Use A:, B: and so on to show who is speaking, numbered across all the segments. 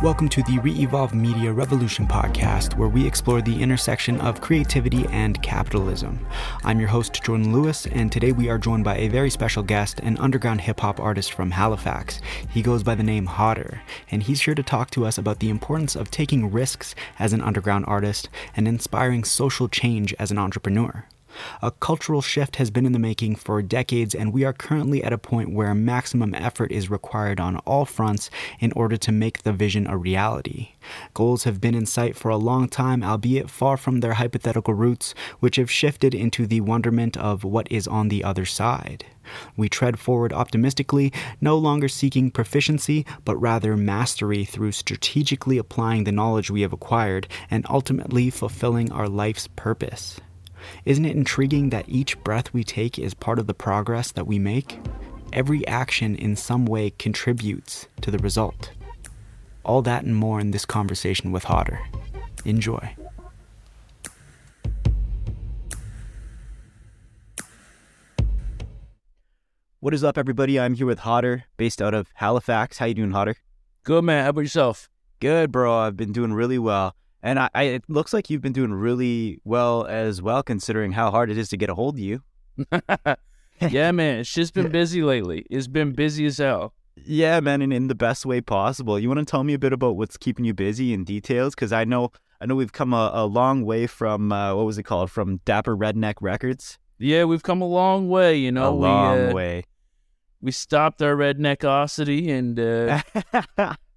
A: Welcome to the Re-Evolve Media Revolution podcast, where we explore the intersection of creativity and capitalism. I'm your host, Jordan Lewis, and today we are joined by a very special guest, an underground hip hop artist from Halifax. He goes by the name Hodder, and he's here to talk to us about the importance of taking risks as an underground artist and inspiring social change as an entrepreneur. A cultural shift has been in the making for decades, and we are currently at a point where maximum effort is required on all fronts in order to make the vision a reality. Goals have been in sight for a long time, albeit far from their hypothetical roots, which have shifted into the wonderment of what is on the other side. We tread forward optimistically, no longer seeking proficiency, but rather mastery through strategically applying the knowledge we have acquired and ultimately fulfilling our life's purpose. Isn't it intriguing that each breath we take is part of the progress that we make? Every action in some way contributes to the result. All that and more in this conversation with Hodder. Enjoy. What is up, everybody? I'm here with Hodder, based out of Halifax. How you doing, Hodder?
B: Good man. How about yourself?
A: Good, bro. I've been doing really well. And I, I, it looks like you've been doing really well as well, considering how hard it is to get a hold of you.
B: yeah, man. It's just been busy lately. It's been busy as hell.
A: Yeah, man, and in the best way possible. You want to tell me a bit about what's keeping you busy in details? Because I know, I know we've come a, a long way from uh, what was it called? From Dapper Redneck Records.
B: Yeah, we've come a long way. You know,
A: a long
B: we, uh,
A: way.
B: We stopped our redneckosity and. Uh,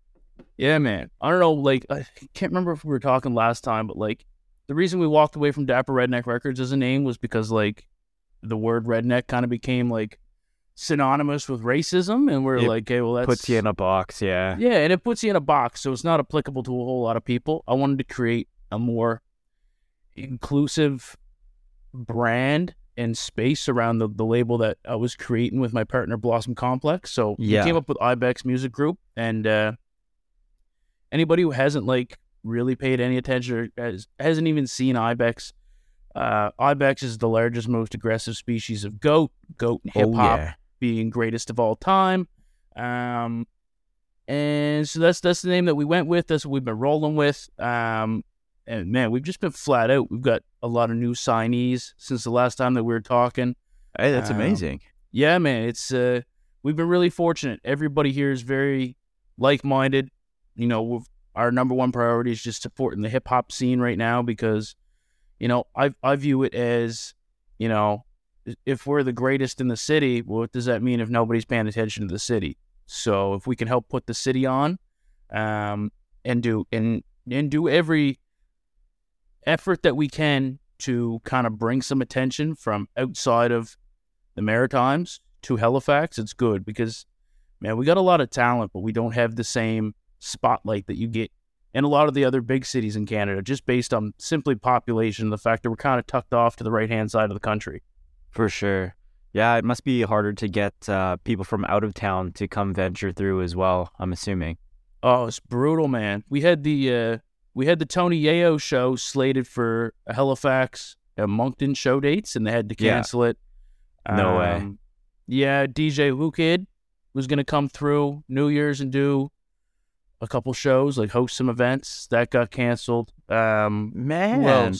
B: Yeah, man. I don't know. Like, I can't remember if we were talking last time, but like, the reason we walked away from Dapper Redneck Records as a name was because like the word redneck kind of became like synonymous with racism, and we're
A: It
B: like, okay, well, that
A: Puts you in a box, yeah.
B: yeah, and it puts you in a box, so it's not applicable to a whole lot of people. I wanted to create a more inclusive brand and space around the, the label that I was creating with my partner Blossom Complex. So
A: Yeah.
B: we came up with Ibex Music Group, and uh, anybody who hasn't like really paid any attention or has, hasn't even seen Ibex, uh, Ibex is the largest, most aggressive species of goat. Goat and hip
A: Oh,
B: hop
A: yeah.
B: being greatest of all time. Um, and so that's that's the name that we went with. That's what we've been rolling with. Um, and man, we've just been flat out. We've got a lot of new signees since the last time that we were talking.
A: Hey, that's
B: Um,
A: amazing.
B: Yeah, man, it's uh, we've been really fortunate. Everybody here is very like-minded. You know, our number one priority is just supporting the hip hop scene right now because, you know, I I view it as, you know, if we're the greatest in the city, what does that mean if nobody's paying attention to the city? So if we can help put the city on, um, and do and and do every effort that we can to kind of bring some attention from outside of the Maritimes to Halifax, it's good because, man, we got a lot of talent, but we don't have the same spotlight that you get in a lot of the other big cities in Canada, just based on simply population, the fact that we're kind of tucked off to the right hand side of the country.
A: For sure. Yeah, it must be harder to get uh, people from out of town to come venture through as well, I'm assuming.
B: Oh, it's brutal, man. We had the uh, we had the Tony Yayo show slated for Halifax and Moncton show dates, and they had to
A: Yeah.
B: cancel it.
A: No way.
B: Um, Yeah, DJ Whoo Kid was gonna come through New Year's and do a couple shows, like host some events. That got canceled. Um,
A: Man.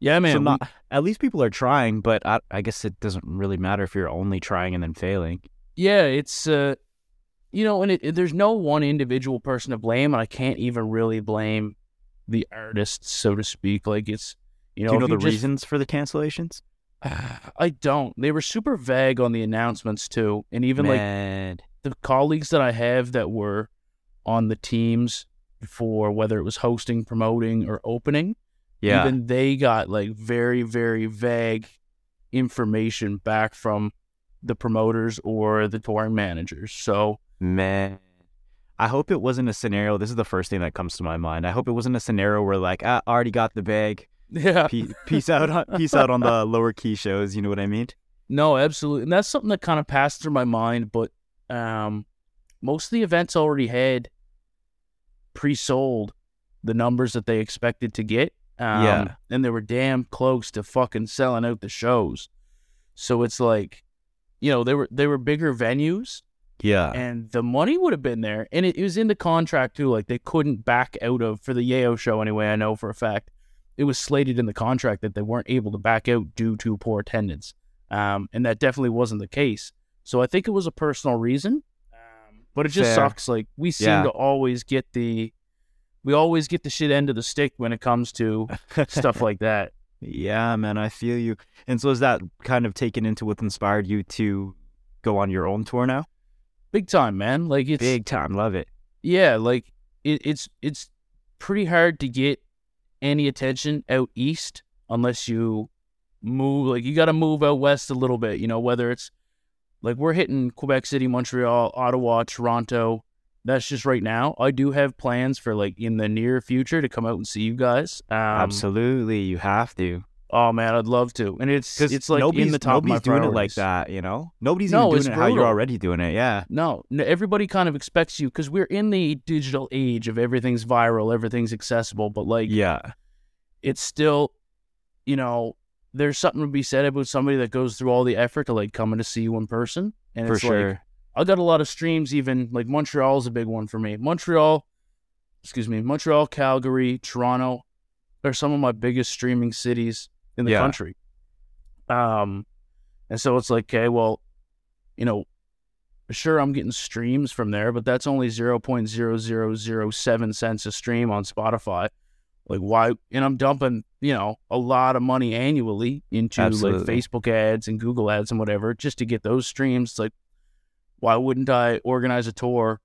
B: Yeah, man.
A: so
B: we-
A: not, at least people are trying, but I, I guess it doesn't really matter if you're only trying and then failing.
B: yeah, it's uh, you know, and it, there's no one individual person to blame, and I can't even really blame the artists, so to speak. Like it's, you know,
A: Do you know
B: if
A: the
B: just-
A: reasons for the cancellations?
B: I don't. They were super vague on the announcements too, and even like the colleagues that I have that were on the teams for whether it was hosting, promoting, or opening,
A: yeah.
B: even they got like very, very vague information back from the promoters or the touring managers. So
A: Man. I hope it wasn't a scenario. This is the first thing that comes to my mind. I hope it wasn't a scenario where like, I already got the bag.
B: yeah,
A: Pe- peace out, on, peace out on the lower key shows. You know what I mean?
B: no, absolutely, and that's something that kind of passed through my mind. But um, most of the events already had pre-sold the numbers that they expected to get. Um,
A: Yeah.
B: and they were damn close to fucking selling out the shows. So it's like, you know, they were they were bigger venues,
A: Yeah.
B: and the money would have been there, and it, it was in the contract too. Like they couldn't back out of for the Yeo show anyway. I know for a fact it was slated in the contract that they weren't able to back out due to poor attendance, um, and that definitely wasn't the case. So I think it was a personal reason, but it just
A: Fair.
B: sucks. Like we seem
A: Yeah.
B: to always get the, we always get the shit end of the stick when it comes to stuff like that.
A: Yeah, man, I feel you. And so is that kind of taken into what inspired you to go on your own tour now?
B: Big time, man. Like it's
A: Big time, love it.
B: yeah, like it, it's it's pretty hard to get any attention out east unless you move. Like you got to move out west a little bit. You know, whether it's like we're hitting Quebec City, Montreal, Ottawa, Toronto. That's just right now. I do have plans for like in the near future to come out and see you guys. Um,
A: Absolutely, you have to.
B: Oh man, I'd love to. And it's it's like
A: nobody's,
B: in the top
A: nobody's doing it like that, you know? Nobody's
B: No,
A: doing it how you're already doing it, yeah.
B: No, n- everybody kind of expects you because we're in the digital age of everything's viral, everything's accessible, but like
A: Yeah.
B: it's still, you know, there's something to be said about somebody that goes through all the effort to like coming to see you in person. And
A: For
B: it's
A: sure.
B: like I got a lot of streams, even like Montreal's a big one for me. Montreal, excuse me, Montreal, Calgary, Toronto are some of my biggest streaming cities in the
A: Yeah.
B: country. Um, and so it's like, okay, well, you know, sure, I'm getting streams from there, but that's only 0.0007 cents a stream on Spotify. Like, why? And I'm dumping, you know, a lot of money annually into like Facebook ads and Google ads and whatever just to get those streams. It's like, why wouldn't I organize a tour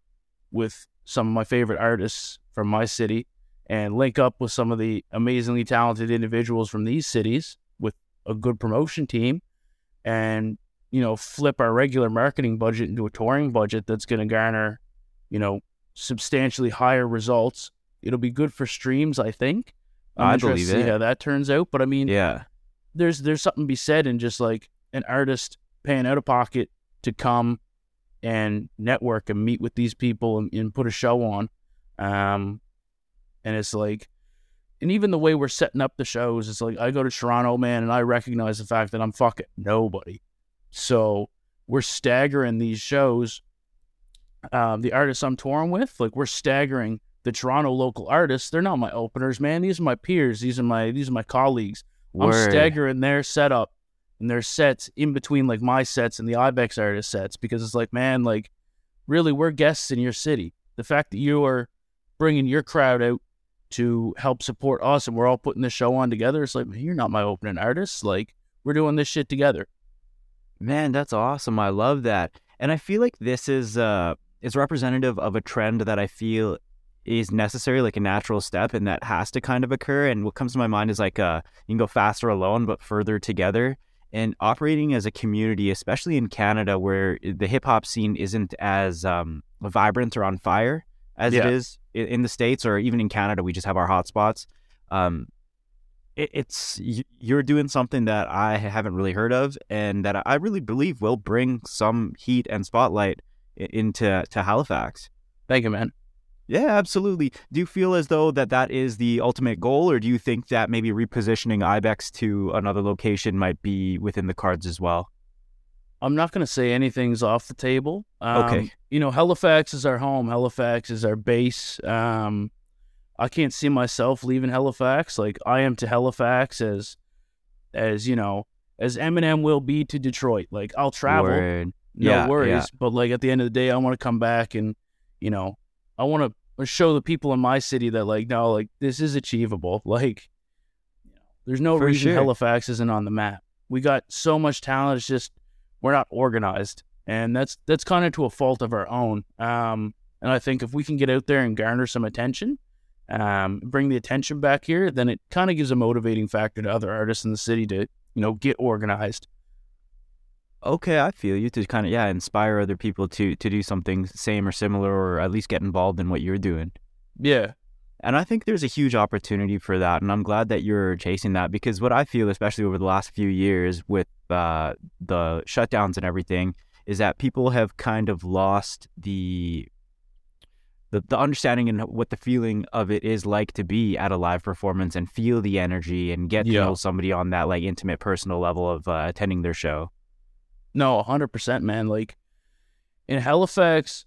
B: with some of my favorite artists from my city and link up with some of the amazingly talented individuals from these cities with a good promotion team and you know flip our regular marketing budget into a touring budget that's going to garner you know substantially higher results it'll be good for streams i think I'm
A: I believe it.
B: how that turns out but i mean
A: Yeah.
B: there's there's something to be said in just like an artist paying out of pocket to come and network and meet with these people and, and put a show on um and it's like and even the way we're setting up the shows it's like i go to toronto man and i recognize the fact that i'm fucking nobody so we're staggering these shows um the artists i'm touring with like we're staggering the toronto local artists they're not my openers man these are my peers these are my these are my colleagues I'm staggering their setup and their sets in between like my sets and the Ibex artist sets because it's like, man, like really we're guests in your city. The fact that you are bringing your crowd out to help support us and we're all putting this show on together, it's like, man, you're not my opening artist. Like we're doing this shit together.
A: Man, that's awesome. I love that. And I feel like this is uh is representative of a trend that I feel is necessary, like a natural step, and that has to kind of occur. And what comes to my mind is like uh you can go faster alone, but further together. And operating as a community, especially in Canada, where the hip hop scene isn't as um, vibrant or on fire as
B: Yeah.
A: it is in the states, or even in Canada, we just have our hotspots. Um, it, it's you're doing something that I haven't really heard of, and that I really believe will bring some heat and spotlight into to Halifax.
B: Thank you, man.
A: Yeah, absolutely. Do you feel as though that that is the ultimate goal, or do you think that maybe repositioning Ibex to another location might be within the cards as well?
B: I'm not going to say anything's off the table. Um,
A: Okay.
B: You know, Halifax is our home. Halifax is our base. Um, I can't see myself leaving Halifax. Like I am to Halifax as, as you know, as Eminem will be to Detroit. Like I'll travel,
A: Word.
B: no
A: Yeah,
B: worries.
A: yeah.
B: But like at the end of the day, I want to come back and, you know, I want to show the people in my city that like no, like this is achievable. Like, you know, there's no
A: For
B: reason
A: sure.
B: Halifax isn't on the map. We got so much talent. It's just we're not organized, and that's that's kind of to a fault of our own. Um, and I think if we can get out there and garner some attention, um, bring the attention back here, then it kind of gives a motivating factor to other artists in the city to you know get organized.
A: Okay, I feel you to kind of yeah inspire other people to to do something same or similar, or at least get involved in what you're doing.
B: Yeah,
A: And I think there's a huge opportunity for that. And I'm glad that you're chasing that because what I feel, especially over the last few years with uh, the shutdowns and everything, is that people have kind of lost the, the the understanding and what the feeling of it is like to be at a live performance and feel the energy and get
B: Yeah.
A: to know somebody on that like intimate personal level of uh, attending their show.
B: No, hundred percent, man. Like in Halifax,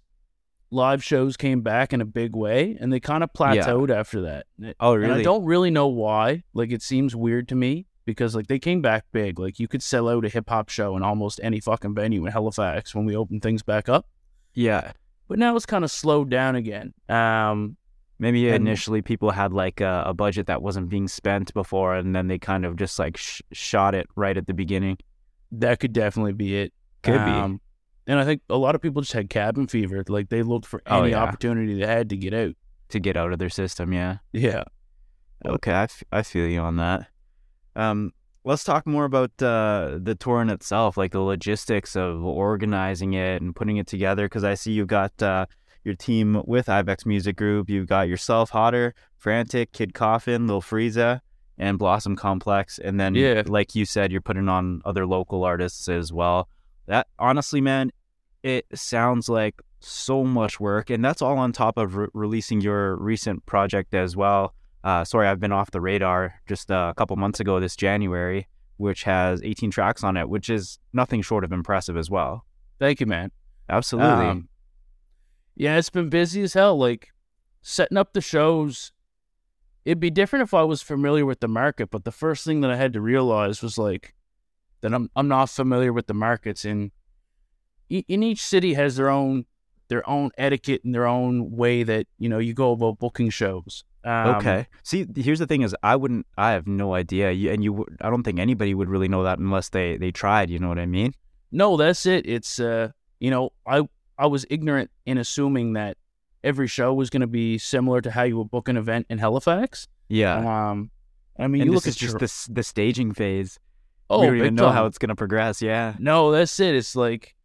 B: live shows came back in a big way, and they kind of plateaued after that.
A: Oh, really?
B: And I don't really know why. Like, it seems weird to me because like they came back big. Like, you could sell out a hip hop show in almost any fucking venue in Halifax when we opened things back up.
A: Yeah.
B: But now it's kind of slowed down again. Um,
A: Maybe
B: And-
A: initially people had like a, a budget that wasn't being spent before, and then they kind of just like sh- shot it right at the beginning.
B: That could definitely be it.
A: Could
B: Um, And I think a lot of people just had cabin fever. Like they looked for
A: Oh,
B: any
A: yeah.
B: opportunity they had to get out.
A: to get out of their system. Yeah.
B: Yeah.
A: Okay, I, f- I feel you on that. Um, let's talk more about uh, the tour in itself, like the logistics of organizing it and putting it together. Because I see you've got uh, your team with Ibex Music Group. You've got yourself, Hodder, Frantic, Kid Coffin, Lil Frieza, and Blossom Complex. And then,
B: Yeah.
A: like you said, you're putting on other local artists as well. That honestly, man, it sounds like so much work, and that's all on top of re- releasing your recent project as well. Uh, sorry, I've been off the radar just a couple months ago this January, which has 18 tracks on it, which is nothing short of impressive as well.
B: Thank you, man.
A: Absolutely.
B: Um, yeah, it's been busy as hell. Like setting up the shows. It'd be different if I was familiar with the market, but the first thing that I had to realize was like that I'm I'm not familiar with the markets and in each city has their own their own etiquette and their own way that you know you go about booking shows. Um,
A: okay. See, here's the thing: is I wouldn't, I have no idea, you, and you, I don't think anybody would really know that unless they they tried. You know what I mean?
B: No, that's it. It's uh, you know, I I was ignorant in assuming that every show was going to be similar to how you would book an event in Halifax.
A: Yeah.
B: Um, I mean,
A: and
B: you
A: this
B: look
A: is
B: at
A: just
B: Tor-
A: the the staging phase.
B: oh,
A: we don't even know how it's gonna progress. Yeah.
B: No, that's it. It's like,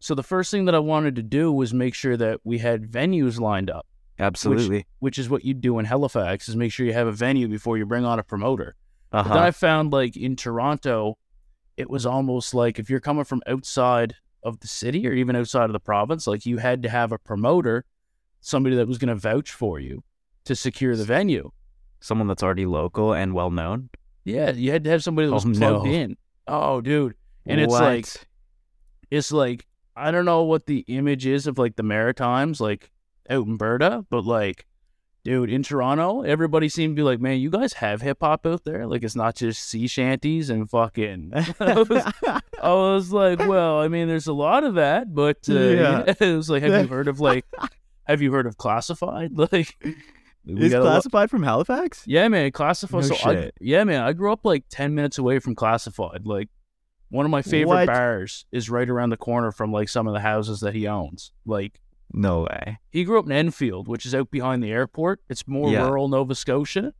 B: so the first thing that I wanted to do was make sure that we had venues lined up,
A: Absolutely.
B: which is what you do in Halifax, is make sure you have a venue before you bring on a promoter.
A: Uh
B: But then. I found like in Toronto, it was almost like if you're coming from outside of the city or even outside of the province, like you had to have a promoter, somebody that was going to vouch for you to secure the venue.
A: Someone that's already local and well known.
B: Yeah, you had to have somebody that was
A: Oh,
B: plugged
A: no.
B: in. Oh, dude. And it's like it's like I don't know what the image is of like the Maritimes, like out in Berta, but like, dude, in Toronto, everybody seemed to be like, man, you guys have hip hop out there. Like, it's not just sea shanties and fucking. I was, I was like, well, I mean, there's a lot of that, but uh,
A: Yeah.
B: it was like, have you heard of like, have you heard of Classified? Like,
A: is
B: got a lo-
A: classified from Halifax?
B: yeah, man, Classified.
A: No
B: so I, yeah, man, I grew up like ten minutes away from Classified. Like one of my favorite
A: What?
B: bars is right around the corner from like some of the houses that he owns. Like
A: No way.
B: he grew up in Enfield, which is out behind the airport. It's more
A: Yeah.
B: rural Nova Scotia.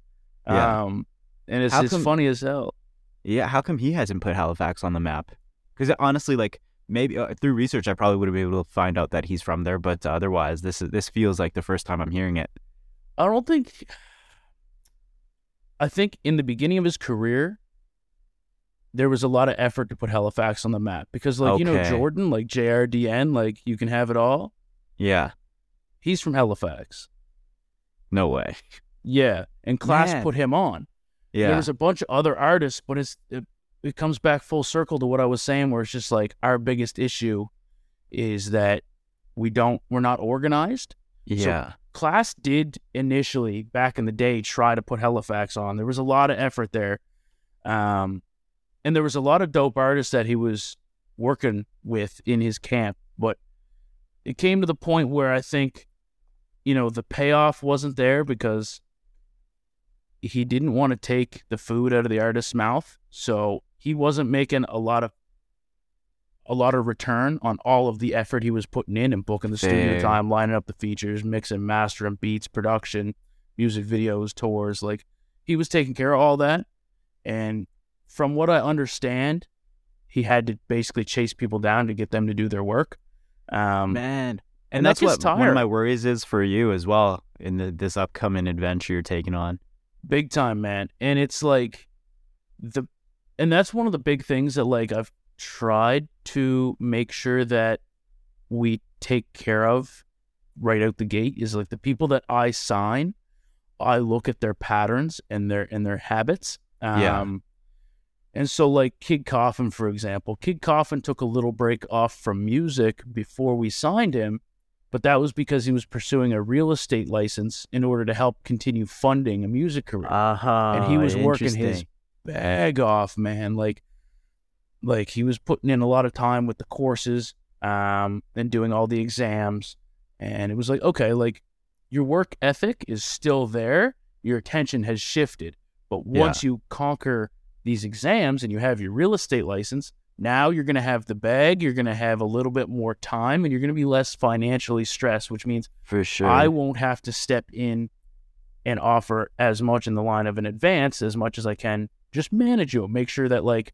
A: Yeah.
B: Um, and it's
A: How
B: it's
A: come-
B: funny as hell.
A: Yeah, how come he hasn't put Halifax on the map? Because honestly, like maybe uh, through research, I probably would have been able to find out that he's from there. But uh, otherwise, this is this feels like the first time I'm hearing it.
B: I don't think. I think in the beginning of his career, there was a lot of effort to put Halifax on the map because, like you know, Jordan, like JRDN, like you can have it all.
A: Yeah,
B: He's from Halifax.
A: no way.
B: Yeah, and Class
A: Man.
B: put him on.
A: Yeah,
B: There was a bunch of other artists, but it's it, it comes back full circle to what I was saying, where it's just like our biggest issue is that we don't we're not organized.
A: yeah,
B: Class did initially back in the day try to put Halifax on. There was a lot of effort there, um, and there was a lot of dope artists that he was working with in his camp. But it came to the point where I think, you know, the payoff wasn't there because he didn't want to take the food out of the artist's mouth, so he wasn't making a lot of a lot of return on all of the effort he was putting in and booking the studio time, lining up the features, mixing, mastering, beats, production, music videos, tours. Like he was taking care of all that. And from what I understand, he had to basically chase people down to get them to do their work. Um,
A: man. And,
B: and that
A: that's what one of my worries is for you as well in the, this upcoming adventure you're taking on.
B: big time, man. And it's like the, and that's one of the big things that like I've tried to make sure that we take care of right out the gate is like the people that I sign, I look at their patterns and their and their habits. Um,
A: Yeah.
B: And so, like Kid Coffin, for example, Kid Coffin took a little break off from music before we signed him, but that was because he was pursuing a real estate license in order to help continue funding a music career.
A: Uh-huh.
B: and he was working his bag off, man. Like, like he was putting in a lot of time with the courses, um, and doing all the exams. And it was like, okay, like your work ethic is still there. Your attention has shifted. But once you conquer these exams and you have your real estate license, now you're going to have the bag, you're going to have a little bit more time, and you're going to be less financially stressed, which means
A: For sure.
B: I won't have to step in and offer as much in the line of an advance as much as I can. Just manage you, make sure that like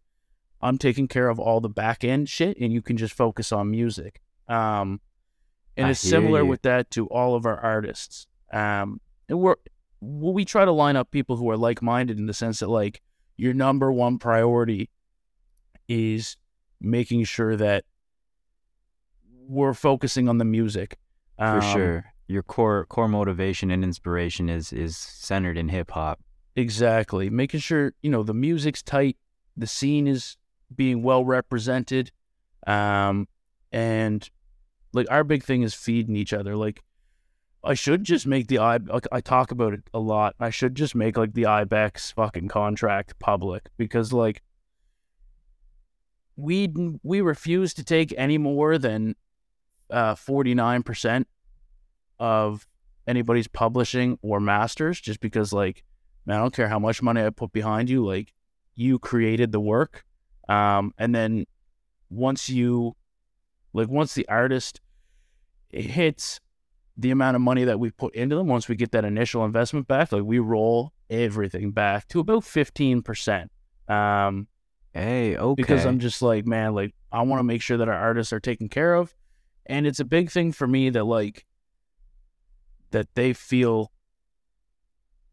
B: I'm taking care of all the back end shit, and you can just focus on music. Um, and
A: I
B: it's similar
A: you.
B: with that to all of our artists. Um, and we're we try to line up people who are like minded in the sense that like your number one priority is making sure that we're focusing on the music.
A: For
B: Um,
A: sure. Your core core motivation and inspiration is is centered in hip hop.
B: Exactly. Making sure, you know, the music's tight, the scene is being well represented. Um, and like our big thing is feeding each other. Like I should just make the I like I talk about it a lot. I should just make like the IBEX fucking contract public because like we we refuse to take any more than uh 49% of anybody's publishing or masters just because like man, I don't care how much money I put behind you, like you created the work. Um, and then once you, like, once the artist hits the amount of money that we put into them, once we get that initial investment back, like we roll everything back to about 15%. Um,
A: Hey, okay.
B: because I'm just like, man, like I want to make sure that our artists are taken care of, and it's a big thing for me that like that they feel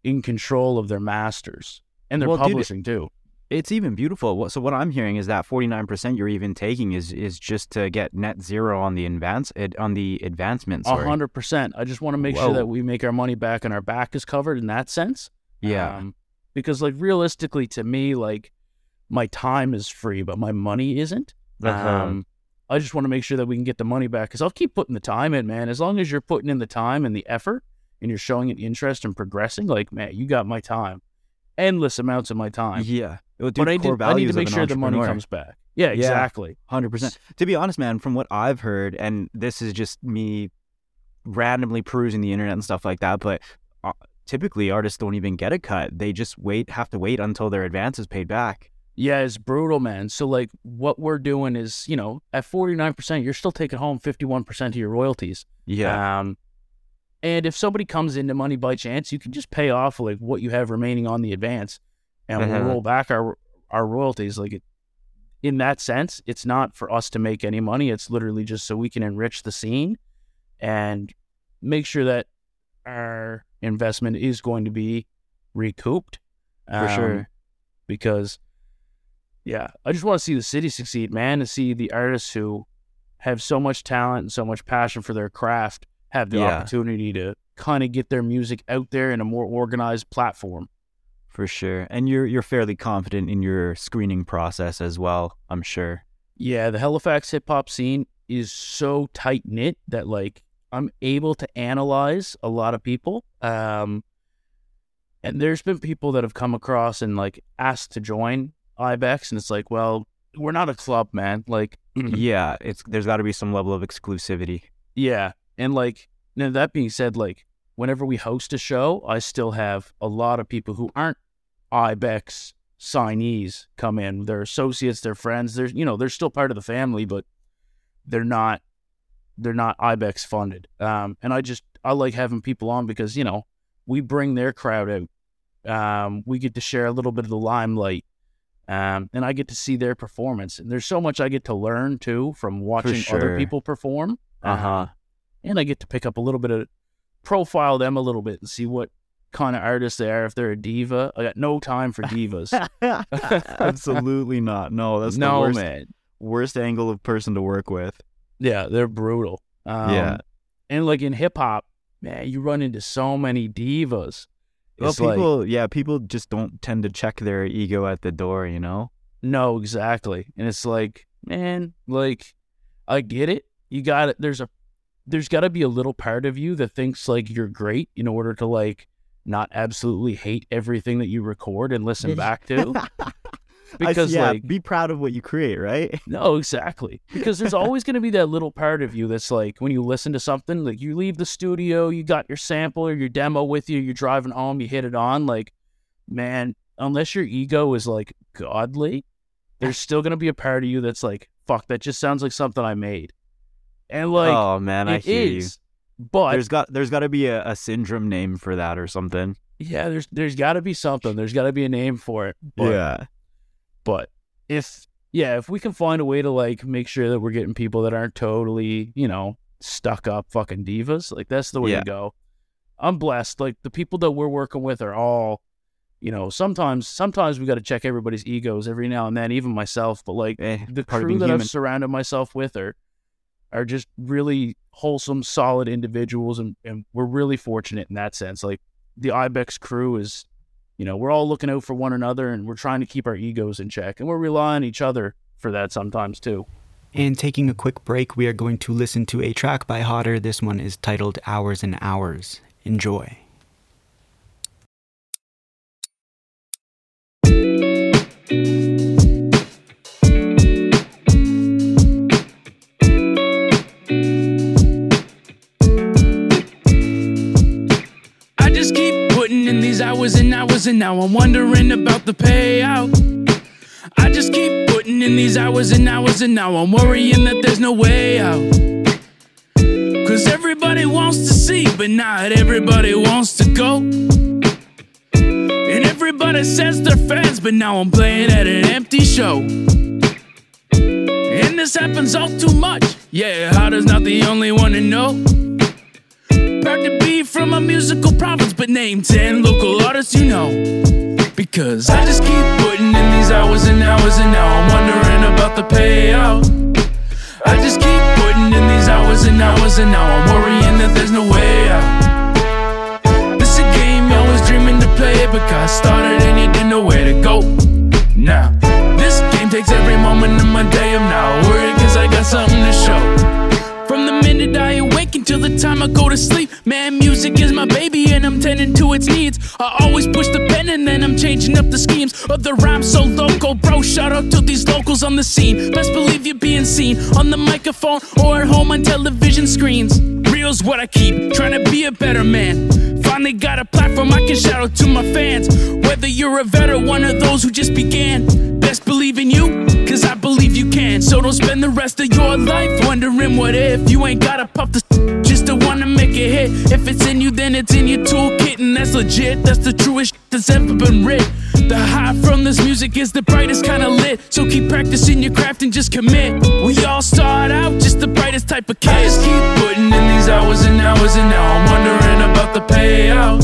B: in control of their masters and their
A: Well, dude,
B: publishing too.
A: it's even beautiful. So what I'm hearing is that 49% you're even taking is is just to get net zero on the advance on the advancement.
B: A hundred percent. I just want to make sure that we make our money back and our back is covered in that sense.
A: Yeah.
B: Um, because like realistically, to me, like my time is free, but my money isn't.
A: Uh-huh.
B: Um, I just want to make sure that we can get the money back because I'll keep putting the time in, man. As long as you're putting in the time and the effort and you're showing an interest and progressing, like, man, you got my time. Endless amounts of my time.
A: yeah. Well, dude,
B: but I, did, I need to make sure the money comes back. Yeah,
A: Yeah.
B: exactly.
A: Hundred percent. To be honest, man, from what I've heard, and this is just me randomly perusing the internet and stuff like that, but uh, typically artists don't even get a cut. They just wait, have to wait until their advance is paid back.
B: Yeah, it's brutal, man. So like what we're doing is, you know, at 49%, you're still taking home 51% of your royalties.
A: Yeah.
B: Um, and if somebody comes into money by chance, you can just pay off like what you have remaining on the advance, and we'll
A: Uh-huh.
B: roll back our our royalties. Like it, in that sense, it's not for us to make any money. It's literally just so we can enrich the scene and make sure that our investment is going to be recouped.
A: For
B: Um,
A: sure.
B: Because, yeah, I just want to see the city succeed, man. To see the artists who have so much talent and so much passion for their craft have the
A: Yeah.
B: opportunity to kind of get their music out there in a more organized platform.
A: For sure. And you're you're fairly confident in your screening process as well, I'm sure.
B: Yeah, the Halifax hip hop scene is so tight knit that like I'm able to analyze a lot of people. Um, and there's been people that have come across and like asked to join IBEX, and it's like, well, we're not a club, man. Like,
A: yeah, it's there's got to be some level of exclusivity.
B: Yeah. And like, now that being said, like, whenever we host a show, I still have a lot of people who aren't IBEX signees come in. They're associates, they're friends. They're, you know, they're still part of the family, but they're not, they're not IBEX funded. Um, and I just, I like having people on because, you know, we bring their crowd out. Um, we get to share a little bit of the limelight. Um, and I get to see their performance. And there's so much I get to learn too from watching
A: sure.
B: other people perform.
A: Uh-huh.
B: Um, and I get to pick up a little bit of profile them a little bit and see what kind of artist they are. If they're a diva, I got no time for divas.
A: Absolutely not. No, that's the
B: no
A: worst
B: man.
A: worst angle of person to work with.
B: Yeah, they're brutal. Um,
A: Yeah.
B: and like in hip hop, man, you run into so many divas.
A: Well,
B: It's like-
A: people, yeah, people just don't tend to check their ego at the door, you know. No, exactly. And it's like, man, like I get it. You got it. There's a there's got to be a little part of you that thinks like you're great in order to like not absolutely hate everything that you record and listen back to.
C: because yeah, like be proud of what you create, right?
A: No, exactly. Because there's always going to be that little part of you that's like when you listen to something, like you leave the studio, you got your sample or your demo with you, you're driving home, you hit it on, like man, unless your ego is like godly, there's still going to be a part of you that's like, fuck, that just sounds like something I made. And like,
C: oh man, I hear is,
A: you. But
C: there's got there's got to be a, a syndrome name for that or something.
A: Yeah, there's there's got to be something. There's got to be a name for it.
C: But, yeah.
A: But if yeah, if we can find a way to like make sure that we're getting people that aren't totally, you know, stuck up fucking divas, like that's the way yeah. to go. I'm blessed. Like the people that we're working with are all, you know, sometimes sometimes we got to check everybody's egos every now and then, even myself. But like eh, the crew that human. I've surrounded myself with are are just really wholesome, solid individuals, and, and we're really fortunate in that sense. Like the Ibex crew is you know, we're all looking out for one another and we're trying to keep our egos in check and we're relying on each other for that sometimes too.
C: And taking a quick break, we are going to listen to a track by Hodder. This one is titled Hours and Hours. Enjoy.
B: Hours and now I'm wondering about the payout. I just keep putting in these hours and hours, and now I'm worrying that there's no way out. Cause everybody wants to see, but not everybody wants to go. And everybody says they're fans, but now I'm playing at an empty show. And this happens all too much. Yeah, Hodder's not the only one to know. Proud to be from a musical province, but name 10 local artists you know. Because I just keep putting in these hours and hours, and now I'm wondering about the payout. I just keep putting in these hours and hours, and now I'm worrying that there's no way out. This is a game I was dreaming to play, but got started and you didn't know where to go. Now, this game takes every moment of my day. I'm not worried, cause I got something to show. Until the time I go to sleep, man, music is my baby and I'm tending to its needs. I always push the pen and then I'm changing up the schemes of the rhyme so local, bro. Shout out to these locals on the scene. Best believe you're being seen on the microphone or at home on television screens. Real's what I keep, trying to be a better man. Finally got a platform I can shout out to my fans. Whether you're a vet or one of those who just began, best believe in you, cause I believe you can. So don't spend the rest of your life wondering what if you ain't gotta puff the make it hit. If it's in you, then it's in your toolkit, and that's legit. That's the truest that's ever been writ. The high from this music is the brightest kind of lit. So keep practicing your craft and just commit. We all start out just the brightest type of kid. I just keep putting in these hours and hours, and now I'm wondering about the payout.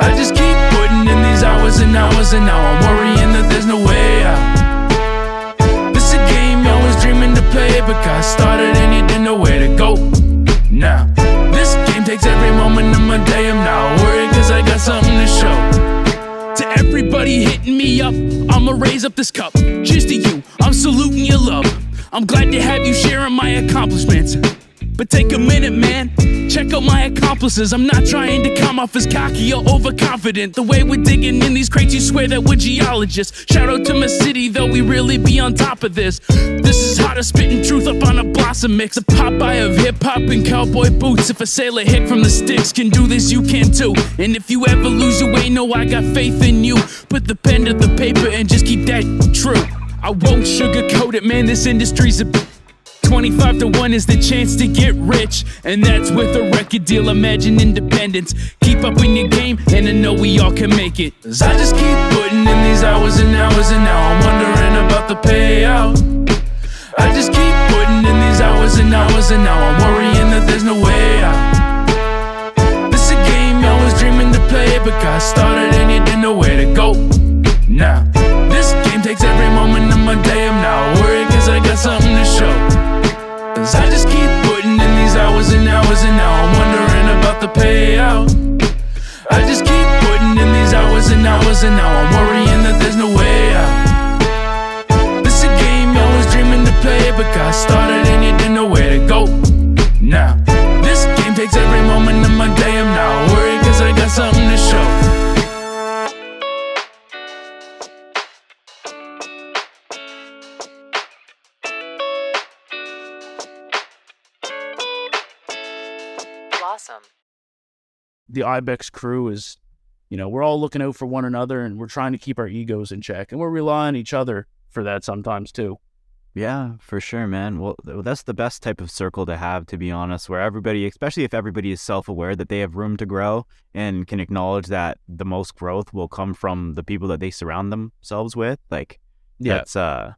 B: I just keep putting in these hours and hours, and now I'm worrying that there's no way out. This a game I was dreaming to play, but got started and you didn't know where to go. My day. I'm not worried, cause I got something to show. To everybody hitting me up, I'ma raise up this cup. Cheers to you, I'm saluting your love. I'm glad to have you sharing my accomplishments. But take a minute, man. Check out my accomplices. I'm not trying to come off as cocky or overconfident. The way we're digging in these crates, you swear that we're geologists. Shout out to my city, though we really be on top of this. This is Hodder spitting truth up on a blossom mix. A Popeye of hip hop and cowboy boots. If a sailor hick from the sticks can do this, you can too. And if you ever lose your way, know I got faith in you. Put the pen to the paper and just keep that true. I won't sugarcoat it, man. This industry's a 25 to 1 is the chance to get rich. And that's with a record deal. Imagine independence. Keep up in your game, and I know we all can make it. Cause I just keep putting in these hours and hours, and now I'm wondering about the payout. I just keep putting in these hours and hours, and now I'm worrying that there's no way out. This a game I was dreaming to play, but got started and you didn't know where to go. Now, this game takes every moment of my day. I'm not worried, cause I got something to show. Cause I just keep putting in these hours and hours and now I'm wondering about the payout. I just keep putting in these hours and hours and now I'm worrying that there's no way out.
D: This a game I was dreaming to play, but got started and you didn't know where to go. Now.
B: The Ibex crew is, you know, we're all looking out for one another and we're trying to keep our egos in check and we're relying on each other for that sometimes too.
A: Yeah, for sure, man. Well, that's the best type of circle to have, to be honest, where everybody, especially if everybody is self aware that they have room to grow and can acknowledge that the most growth will come from the people that they surround themselves with. Like, that's, uh,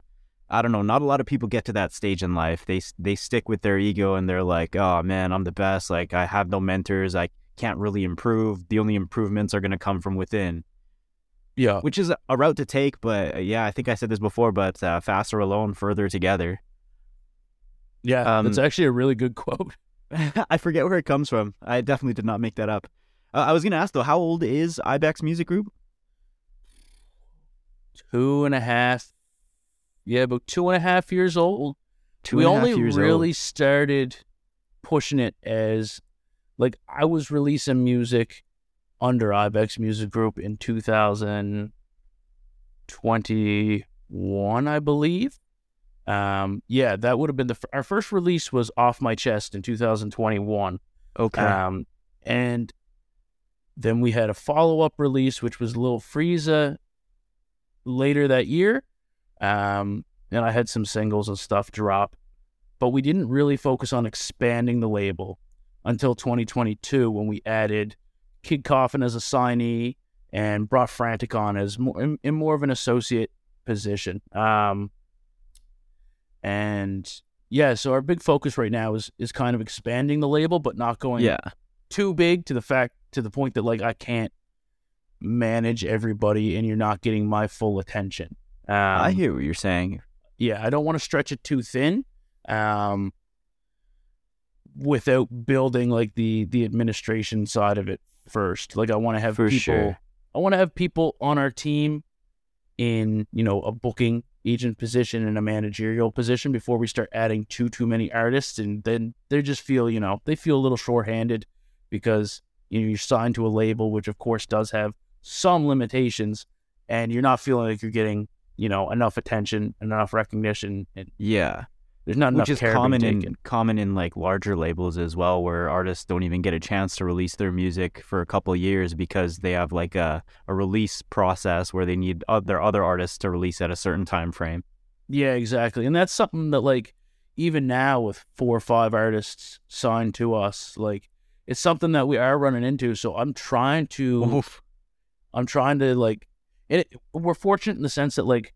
A: I don't know, not a lot of people get to that stage in life. They, they stick with their ego and they're like, oh man, I'm the best. Like, I have no mentors. I can't really improve. The only improvements are going to come from within
B: Yeah.
A: which is a route to take. But uh, yeah, I think I said this before, but uh, faster alone, further together.
B: Yeah.
A: Um,
B: that's actually a really good quote.
A: I forget where it comes from. I definitely did not make that up. Uh, I was gonna ask though, how old is Ibex Music Group?
B: Two and a half. Yeah, about two and a half years old.
A: Two
B: we
A: and a half
B: only really
A: old.
B: started pushing it as like I was releasing music under Ibex Music Group in 2021, I believe. Um, yeah, that would have been the f- our first release was off my chest in 2021.
A: Okay.
B: Um, and then we had a follow up release, which was Lil Frieza later that year. Um, and I had some singles and stuff drop, but we didn't really focus on expanding the label until 2022 when we added Kid Coffin as a signee and brought Frantic on as more in, in more of an associate position. Um, and yeah, so our big focus right now is is kind of expanding the label, but not going
A: yeah.
B: too big to the fact to the point that like I can't manage everybody and you're not getting my full attention. Um,
A: I hear what you're saying.
B: yeah, I don't want to stretch it too thin, um, without building like the the administration side of it first. Like I want to have
A: For
B: people.
A: sure.
B: I want to have people on our team in you know a booking agent position and a managerial position before we start adding too too many artists, and then they just feel you know they feel a little shorthanded because you know you're signed to a label, which of course does have some limitations, and you're not feeling like you're getting you know enough attention, enough recognition, and
A: Yeah.
B: There's not
A: Which is
B: care
A: common in common in like larger labels as well, where artists don't even get a chance to release their music for a couple years because they have like a, a release process where they need other other artists to release at a certain time frame.
B: Yeah, exactly. And that's something that like even now with four or five artists signed to us, like it's something that we are running into. So I'm trying to I'm trying to like and it, we're fortunate in the sense that like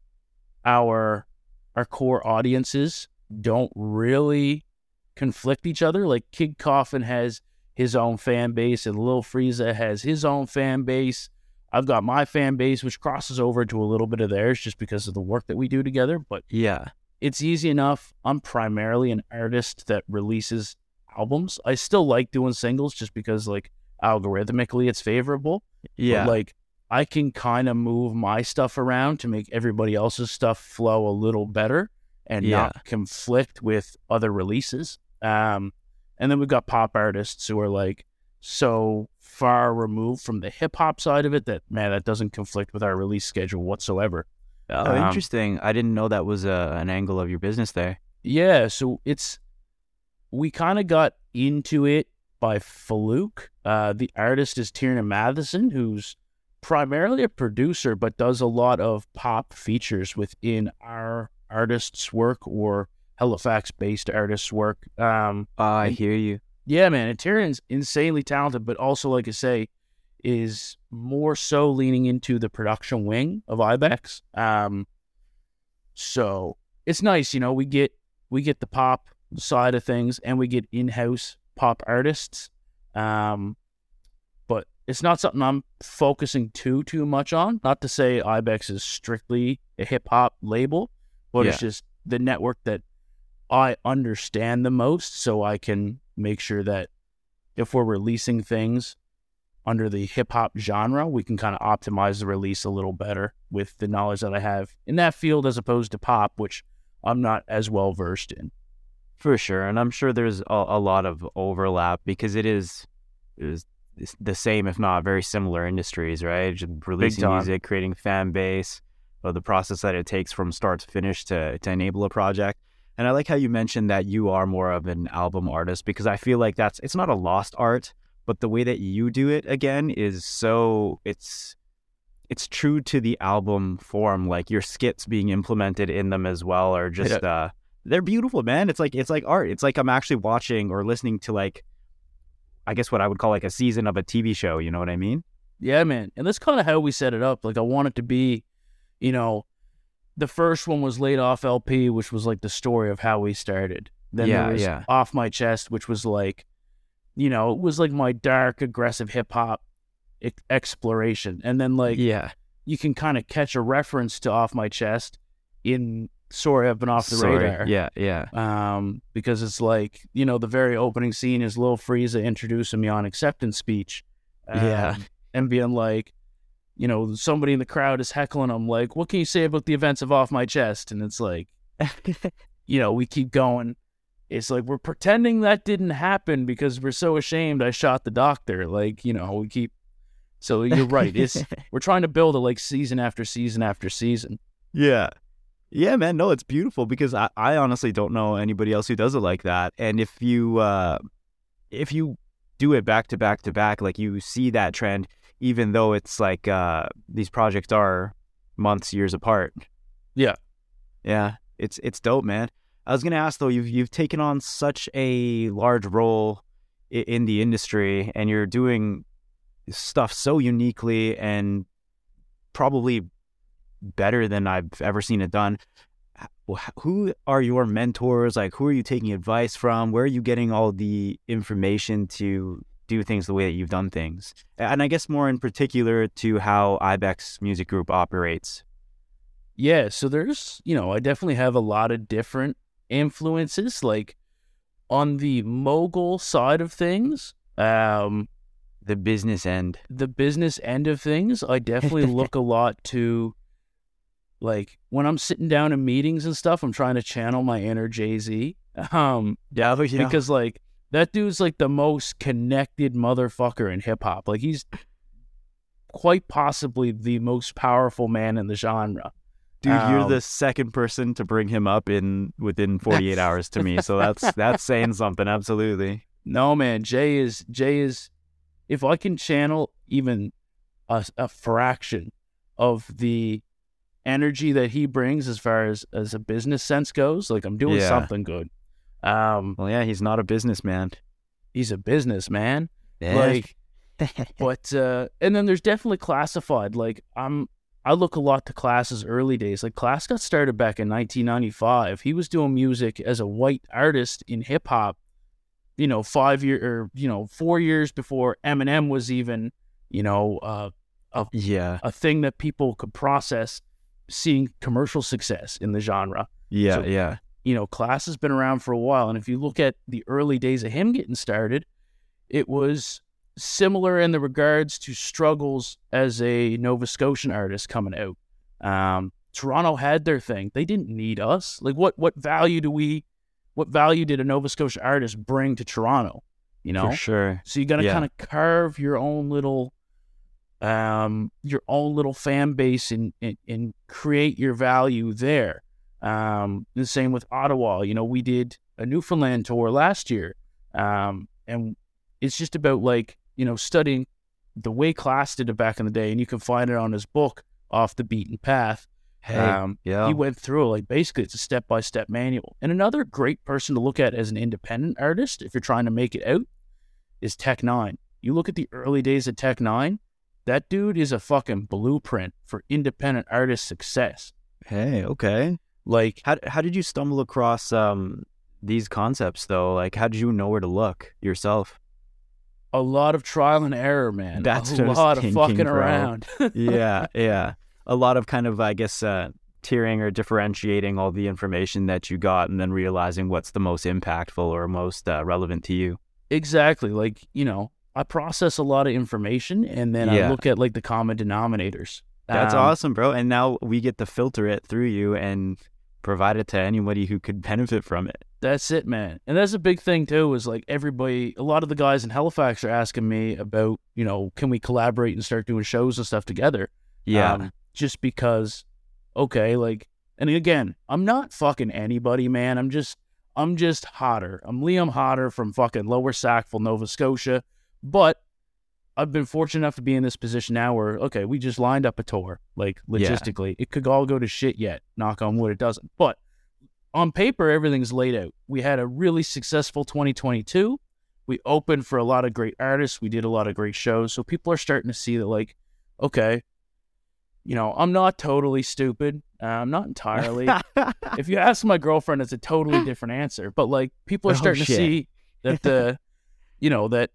B: our our core audiences don't really conflict each other. Like Kid Coffin has his own fan base and Lil Frieza has his own fan base. I've got my fan base which crosses over to a little bit of theirs just because of the work that we do together, but
A: Yeah.
B: it's easy enough. I'm primarily an artist that releases albums. I still like doing singles just because like algorithmically it's favorable.
A: Yeah.
B: But, like I can kind of move my stuff around to make everybody else's stuff flow a little better and
A: Yeah.
B: not conflict with other releases. Um, and then we've got pop artists who are like so far removed from the hip hop side of it that man, that doesn't conflict with our release schedule whatsoever.
A: oh,
B: um,
A: interesting. I didn't know that was uh, an angle of your business there.
B: Yeah, so it's we kind of got into it by fluke. Uh, the artist is Tierna Matheson, who's primarily a producer but does a lot of pop features within our artists' work or Halifax-based artists' work. Um,
A: I hear you.
B: yeah, man, and Tyrion's insanely talented, but also, like I say, is more so leaning into the production wing of Ibex. Um, so it's nice, you know, we get we get the pop side of things, and we get in-house pop artists. Um, but it's not something I'm focusing too too much on. Not to say Ibex is strictly a hip hop label, but it's just the network that I understand the most, so I can make sure that if we're releasing things under the hip hop genre, we can kind of optimize the release a little better with the knowledge that I have in that field as opposed to pop, which I'm not as well versed in.
A: For sure, and I'm sure there's a, a lot of overlap because it is, it is the same, if not very similar industries, right? Just releasing music, creating fan base, or the process that it takes from start to finish to to enable a project. And I like how you mentioned that you are more of an album artist because I feel like that's it's not a lost art, but the way that you do it again is so it's it's true to the album form. Like your skits being implemented in them as well are just uh they're beautiful, man. It's like it's like art. It's like I'm actually watching or listening to like I guess what I would call like a season of a TV show, you know what I mean?
B: Yeah, man. And that's kind of how we set it up. Like I want it to be, you know, the first one was laid off LP, which was like the story of how we started. Then
A: yeah,
B: there was
A: yeah.
B: off my chest, which was like, you know, it was like my dark, aggressive hip hop e- exploration. And then like
A: Yeah.
B: you can kind of catch a reference to off my chest in sorry I've been off the
A: Sorry.
B: radar.
A: Yeah, yeah.
B: Um, because it's like, you know, the very opening scene is Lil Frieza introducing me on acceptance speech.
A: Yeah.
B: Um, And being like, you know, somebody in the crowd is heckling him, like, what can you say about the events of Off My Chest? And it's like, you know, we keep going. It's like we're pretending that didn't happen because we're so ashamed I shot the doctor. Like, you know, we keep so you're right. It's we're trying to build it like season after season after season.
A: Yeah. Yeah, man. No, it's beautiful because I, I honestly don't know anybody else who does it like that. And if you uh if you do it back to back to back, like you see that trend, even though it's like uh these projects are months, years apart.
B: Yeah.
A: Yeah. It's it's dope, man. I was gonna ask though, you've you've taken on such a large role i- in the industry and you're doing stuff so uniquely and probably better than I've ever seen it done. Who are your mentors? Like, who are you taking advice from? Where are you getting all the information to do things the way that you've done things? And I guess more in particular to how IBEX Music Group operates.
B: Yeah, so there's, you know, I definitely have a lot of different influences. Like on the mogul side of things, um,
A: The business end.
B: the business end of things, I definitely look a lot to like when I'm sitting down in meetings and stuff, I'm trying to channel my inner Jay Z. Um,
A: Yeah, know,
B: because like that dude's like the most connected motherfucker in hip hop. Like he's quite possibly the most powerful man in the genre.
A: dude, you're
B: um,
A: the second person to bring him up in within 48 hours to me. So that's that's saying something. Absolutely.
B: No man, Jay is Jay is. If I can channel even a, a fraction of the energy that he brings as far as as a business sense goes, like I'm doing
A: Yeah.
B: something good. Um,
A: Well, yeah, he's not a businessman.
B: he's a businessman. Like, but uh, and then there's definitely Classified. Like I'm, I look a lot to Class's early days. Like Class got started back in 1995. He was doing music as a white artist in hip hop. You know, five year or you know four years before Eminem was even you know uh,
A: yeah,
B: a thing that people could process. Seeing commercial success in the genre.
A: yeah,
B: So-
A: yeah.
B: You know, Class has been around for a while. And if you look at the early days of him getting started, it was similar in the regards to struggles as a Nova Scotian artist coming out. Um, Toronto had their thing. They didn't need us. Like what what value do we what value did a Nova Scotia artist bring to Toronto? You know?
A: For sure.
B: So you got to
A: Yeah.
B: kind of carve your own little, um, your own little fan base and, and and create your value there. Um, the same with Ottawa. You know, we did a Newfoundland tour last year, um, and it's just about like you know studying the way Class did it back in the day, and you can find it on his book, Off the Beaten Path.
A: Hey,
B: Um,
A: yeah.
B: He went through it, like basically it's a step by step manual. And another great person to look at as an independent artist, if you're trying to make it out, is Tech N9ne. You look at the early days of Tech N9ne, that dude is a fucking blueprint for independent artist success.
A: hey, okay.
B: Like,
A: How how did you stumble across um these concepts though? Like, how did you know where to look yourself?
B: a lot of trial and error, man.
A: That's
B: a lot of fucking
A: bro.
B: around.
A: yeah, yeah. A lot of kind of, I guess, uh, tiering or differentiating all the information that you got, and then realizing what's the most impactful or most uh, relevant to you.
B: exactly. Like, you know, I process a lot of information and then
A: Yeah.
B: I look at like the common denominators.
A: That's
B: Um,
A: awesome, bro. And now we get to filter it through you and provide it to anybody who could benefit from it.
B: That's it, man. And that's a big thing too. Is like everybody, a lot of the guys in Halifax are asking me about, you know, can we collaborate and start doing shows and stuff together?
A: Yeah.
B: Um, just because, okay, like, and again, I'm not fucking anybody, man. I'm just, I'm just Hodder. I'm Liam Hodder from fucking Lower Sackville, Nova Scotia. But I've been fortunate enough to be in this position now where, okay, we just lined up a tour, like
A: Yeah.
B: logistically. It could all go to shit yet. Knock on wood, it doesn't. But on paper, everything's laid out. We had a really successful 2022. We opened for a lot of great artists. We did a lot of great shows. So people are starting to see that, like, okay, you know, I'm not totally stupid. Uh, I'm not entirely. if you ask my girlfriend, it's a totally different answer. But like, people are
A: Oh,
B: starting to see that the, you know, that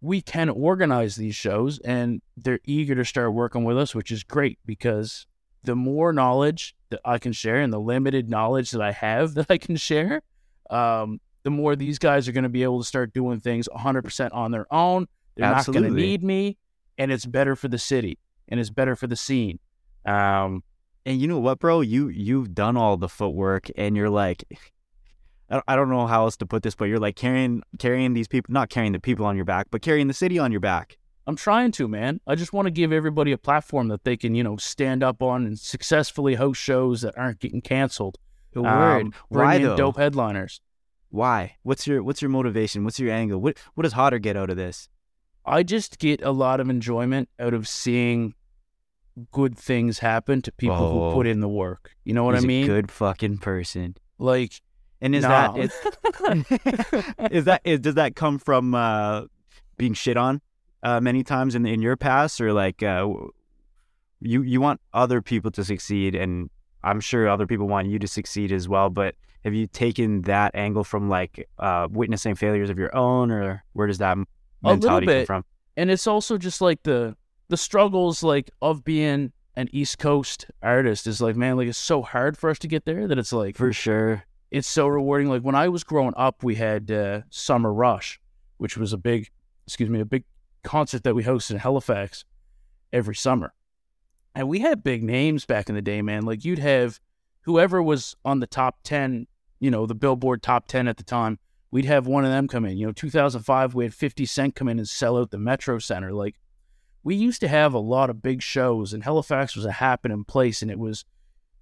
B: we can organize these shows and they're eager to start working with us, which is great because the more knowledge that I can share and the limited knowledge that I have that I can share, um, the more these guys are going to be able to start doing things 100% on their own. They're not going to need me, and it's better for the city and it's better for the scene. Um,
A: And you know what, bro? You you've done all the footwork, and you're like, I don't, know how else to put this, but you're like carrying carrying these people, not carrying the people on your back, but carrying the city on your back.
B: I'm trying to, man. I just want to give everybody a platform that they can, you know, stand up on and successfully host shows that aren't getting canceled.
A: The
B: Um, bring
A: Why
B: in
A: though?
B: dope headliners.
A: Why? What's your what's your motivation? What's your angle? What what does Hodder get out of this?
B: I just get a lot of enjoyment out of seeing good things happen to people
A: Oh.
B: who put in the work. You know what I mean?
A: A good fucking person.
B: like,
A: And is
B: no.
A: that is, is that is, does that come from uh, being shit on uh, many times in in your past, or like uh, you you want other people to succeed, and I'm sure other people want you to succeed as well. But have you taken that angle from like uh, witnessing failures of your own, or where does that mentality come from?
B: and it's also just like the the struggles like of being an East Coast artist is like, man, like it's so hard for us to get there that it's like
A: For sure.
B: It's so rewarding. Like when I was growing up, we had uh, Summer Rush, which was a big, excuse me, a big concert that we hosted in Halifax every summer. And we had big names back in the day, man. Like you'd have whoever was on the top 10, you know, the Billboard top 10 at the time, we'd have one of them come in. You know, 2005, we had 50 Cent come in and sell out the Metro Center. Like we used to have a lot of big shows, and Halifax was a happening place, and it was,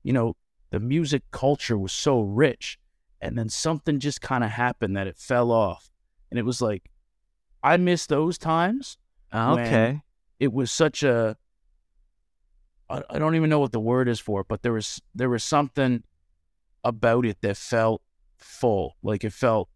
B: you know, the music culture was so rich and then something just kind of happened that it fell off and it was like i miss those times ah,
A: Okay.
B: it was such a I, I don't even know what the word is for it but there was there was something about it that felt full like it felt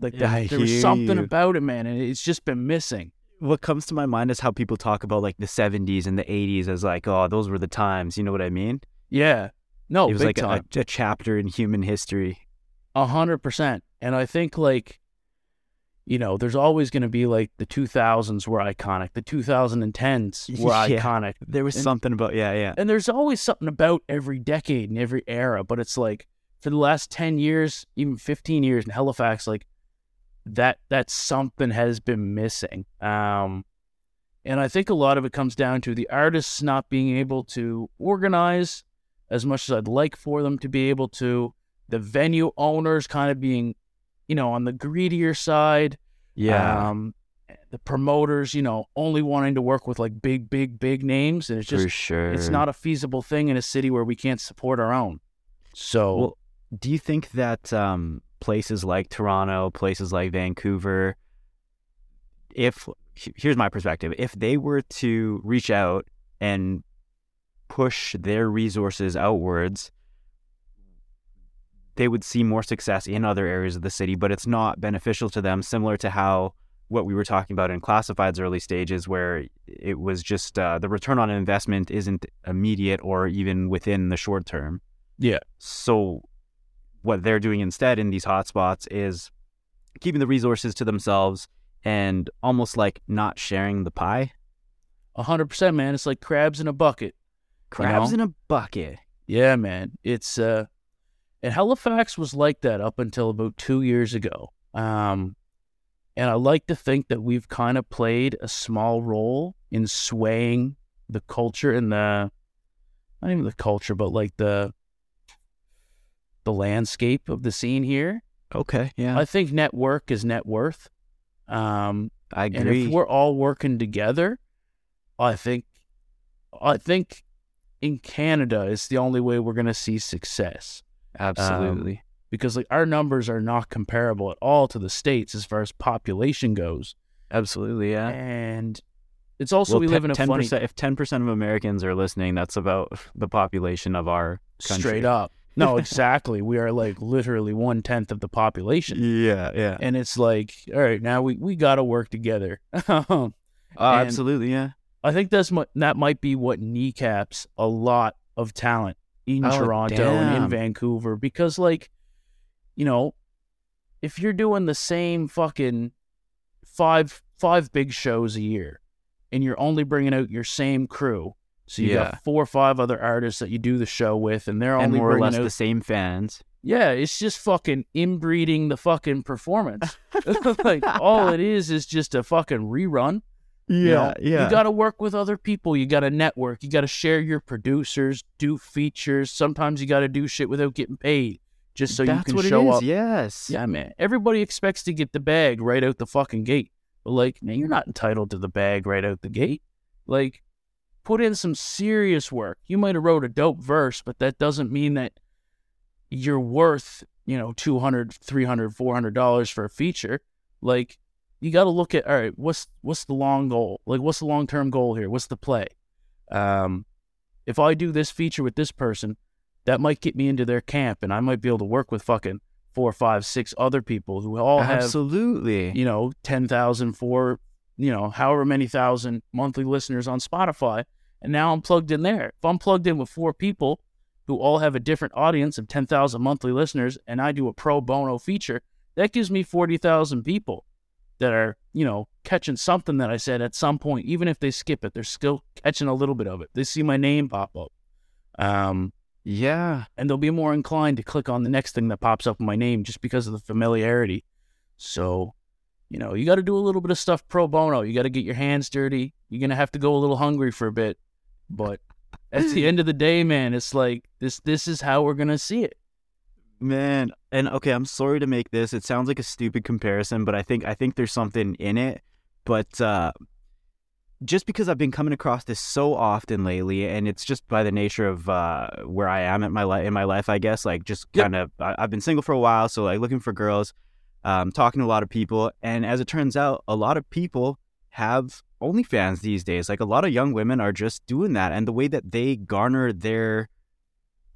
B: like
A: Yeah, I
B: there, there was something
A: you.
B: about it man and it's just been missing
A: what comes to my mind is how people talk about like the 70s and the 80s as like, oh, those were the times. You know what I mean?
B: yeah no
A: it was like a, a chapter in human history.
B: A hundred percent. And I think like, you know, there's always going to be like the 2000s were iconic, the 2010s were
A: Yeah.
B: iconic,
A: There was
B: And-
A: something about yeah, yeah.
B: and there's always something about every decade and every era. But it's like for the last 10 years, even 15 years in Halifax, like that that something has been missing. Um, and I think a lot of it comes down to the artists not being able to organize as much as I'd like for them to be able to. The venue owners kind of being, you know, on the greedier side.
A: Yeah,
B: Um, the promoters, you know, only wanting to work with like big, big, big names, and it's just
A: sure.
B: it's not a feasible thing in a city where we can't support our own. So
A: Well, do you think that um, places like Toronto, places like Vancouver, if here's my perspective, if they were to reach out and push their resources outwards, they would see more success in other areas of the city, but it's not beneficial to them, similar to how what we were talking about in Classified's early stages, where it was just uh, the return on investment isn't immediate or even within the short term.
B: Yeah.
A: So what they're doing instead in these hotspots is keeping the resources to themselves and almost like not sharing the pie.
B: a hundred percent, man. It's like crabs in a bucket.
A: Crabs
B: know?
A: in a bucket.
B: Yeah, man. It's uh, and Halifax was like that up until about two years ago. Um, and I like to think that we've kind of played a small role in swaying the culture and the not even the culture, but like the the landscape of the scene here.
A: Okay. Yeah.
B: I think network is net worth. Um,
A: I
B: and
A: agree.
B: if we're all working together, I think, I think, in Canada is the only way we're gonna see success um,
A: Absolutely.
B: because like our numbers are not comparable at all to the states as far as population goes,
A: Absolutely. Yeah.
B: and it's also
A: Well,
B: we live in a
A: ten
B: funny
A: percent. If ten percent of Americans are listening, that's about the population of our country.
B: straight up. No, exactly. we are like literally one tenth of the population.
A: Yeah. Yeah.
B: And it's like, all right, now we, we got to work together.
A: Oh,
B: and-
A: absolutely. Yeah.
B: I think that's that might be what kneecaps a lot of talent in
A: Oh,
B: Toronto and in. Vancouver because, like, you know, if you're doing the same fucking five five big shows a year and you're only bringing out your same crew, so you
A: Yeah.
B: got four or five other artists that you do the show with, and they're
A: And
B: only
A: more or less
B: out
A: the same fans.
B: yeah, it's just fucking inbreeding the fucking performance. like all it is is just a fucking rerun. You know? You got to work with other people. You got to network. You got to share your producers, do features. Sometimes you got to do shit without getting paid, just so
A: That's
B: you can
A: what
B: show
A: it is.
B: up.
A: Yes.
B: Yeah, man. Everybody expects to get the bag right out the fucking gate, but like, man, you're not entitled to the bag right out the gate. Like, put in some serious work. You might have wrote a dope verse, but that doesn't mean that you're worth, you know, 200 300 400 dollars for a feature. Like, you got to look at all right, what's what's the long goal? Like, what's the long term goal here? What's the play? Um, if I do this feature with this person, that might get me into their camp, and I might be able to work with fucking four, five, six other people who all have
A: Absolutely.
B: you know, 10,000 for, you know, however many thousand monthly listeners on Spotify. And now I'm plugged in there. If I'm plugged in with four people who all have a different audience of 10,000 monthly listeners and I do a pro bono feature, that gives me 40,000 people that are, you know, catching something that I said at some point. Even if they skip it, they're still catching a little bit of it. They see my name pop up. Um,
A: Yeah.
B: and they'll be more inclined to click on the next thing that pops up in my name just because of the familiarity. So, you know, you got to do a little bit of stuff pro bono. You got to get your hands dirty. You're going to have to go a little hungry for a bit. But at the end of the day, man, it's like this this is how we're going to see it.
A: Man, and okay, I'm sorry to make this. It sounds like a stupid comparison, but I think I think there's something in it. But uh just because I've been coming across this so often lately, and it's just by the nature of uh, where I am at my life in my life, I guess. Like just
B: Yep.
A: kind of, I- I've been single for a while, so like looking for girls, um, talking to a lot of people, and as it turns out, a lot of people have OnlyFans these days. Like a lot of young women are just doing that, and the way that they garner their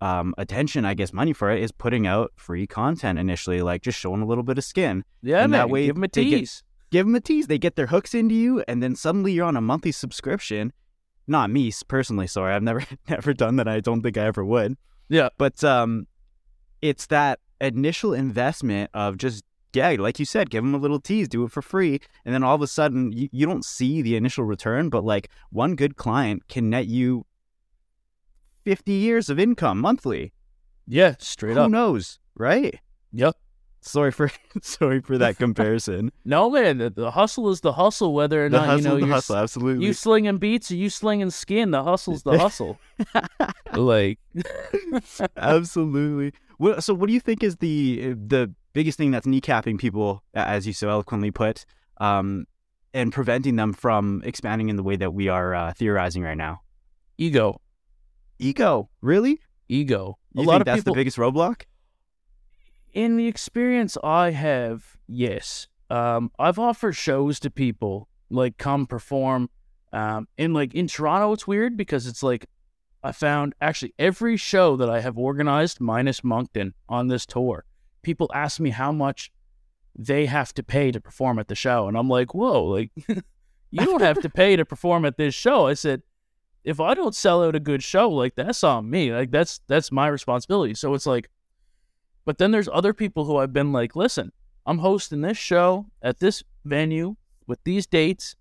A: um, attention, I guess, money for it is putting out free content initially, like just showing a little bit of skin.
B: Yeah,
A: And
B: man.
A: that way
B: give them a
A: they get-
B: tease.
A: Give them a tease. They get their hooks into you, and then suddenly you're on a monthly subscription. Not me personally, sorry, I've never never done that. I don't think I ever would.
B: Yeah.
A: But um, it's that initial investment of just yeah, like you said, give them a little tease, do it for free, and then all of a sudden you, you don't see the initial return, but like one good client can net you fifty years of income monthly.
B: Yeah, straight
A: Who
B: up.
A: Who knows, right?
B: Yep.
A: Sorry for sorry for that comparison.
B: No, man. The, the hustle is the hustle, whether or
A: the
B: not you know
A: the
B: you're
A: hustle, absolutely.
B: you slinging beats or you slinging skin. The hustle's the hustle. like,
A: Absolutely. What, so, what do you think is the the biggest thing that's kneecapping people, as you so eloquently put, um, and preventing them from expanding in the way that we are uh, theorizing right now?
B: ego,
A: Ego, really?
B: ego.
A: You
B: a
A: think
B: lot of
A: that's
B: people
A: the biggest roadblock?
B: in the experience I have, yes. Um, I've offered shows to people like come perform. Um, in like in Toronto, it's weird because it's like I found actually every show that I have organized, minus Moncton, on this tour, people ask me how much they have to pay to perform at the show, and I'm like, whoa, like you don't have to pay to perform at this show. I said, if I don't sell out a good show, like that's on me. Like that's that's my responsibility. So it's like, but then there's other people who I've been like, listen, I'm hosting this show at this venue with these dates.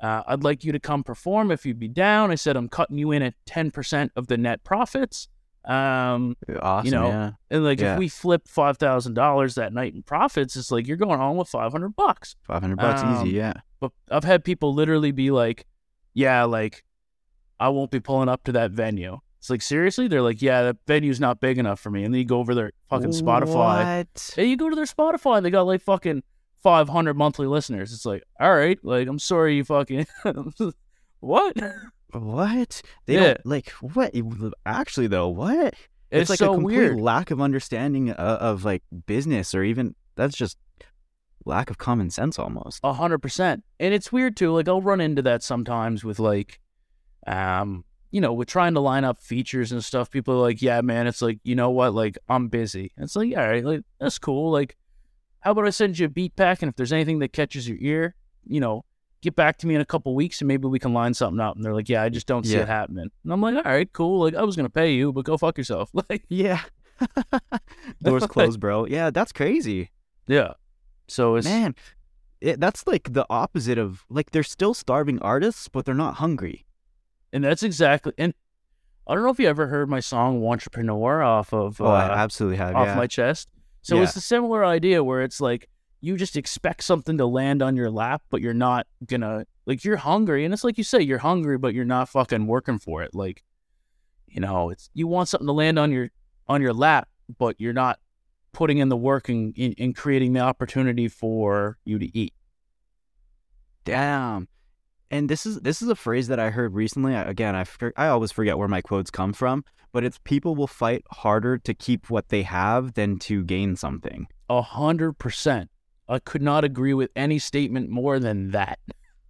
B: Uh, I'd like you to come perform if you'd be down. I said I'm cutting you in at ten percent of the net profits. Um,
A: Awesome.
B: know,
A: yeah.
B: and like
A: Yeah.
B: if we flip five thousand dollars that night in profits, it's like you're going home with five hundred bucks.
A: Five hundred bucks,
B: Um,
A: easy. Yeah.
B: But I've had people literally be like, "Yeah, like I won't be pulling up to that venue." It's like seriously, they're like, yeah, that venue's not big enough for me. And then you go over their fucking Spotify.
A: What?
B: And you go to their Spotify, and they got like fucking 500 monthly listeners. It's like, all right, like I'm sorry, you fucking what?
A: What? They
B: Yeah.
A: don't like what? Actually, though, what?
B: It's,
A: like
B: so
A: a complete
B: weird.
A: lack of understanding of, of like business, or even that's just lack of common sense almost.
B: A hundred percent. And it's weird too. Like I'll run into that sometimes with like, um, you know, with trying to line up features and stuff. People are like, "Yeah, man." It's like, you know what? Like I'm busy. It's like, all right, like that's cool. Like, how about I send you a beat pack, and if there's anything that catches your ear, you know, get back to me in a couple weeks, and maybe we can line something up. And they're like, "Yeah, I just don't see
A: Yeah.
B: it happening." And I'm like, "All right, cool. Like I was gonna pay you, but go fuck yourself." Like,
A: Yeah. Doors closed, bro. Yeah, that's crazy,
B: yeah. So it's
A: man. It, that's like the opposite of like they're still starving artists, but they're not hungry.
B: And that's exactly. And I don't know if you ever heard my song "Entrepreneur" off of.
A: Oh, I
B: uh,
A: absolutely have.
B: off
A: yeah.
B: my chest. So
A: Yeah.
B: it's a similar idea where it's like you just expect something to land on your lap, but you're not gonna like you're hungry, and it's like you say you're hungry, but you're not fucking working for it. Like, you know, it's you want something to land on your on your lap, but you're not putting in the work and in, in creating the opportunity for you to eat.
A: Damn. And this is this is a phrase that I heard recently. I- Again, I I always forget where my quotes come from, but it's people will fight harder to keep what they have than to gain something.
B: A hundred percent. I could not agree with any statement more than that.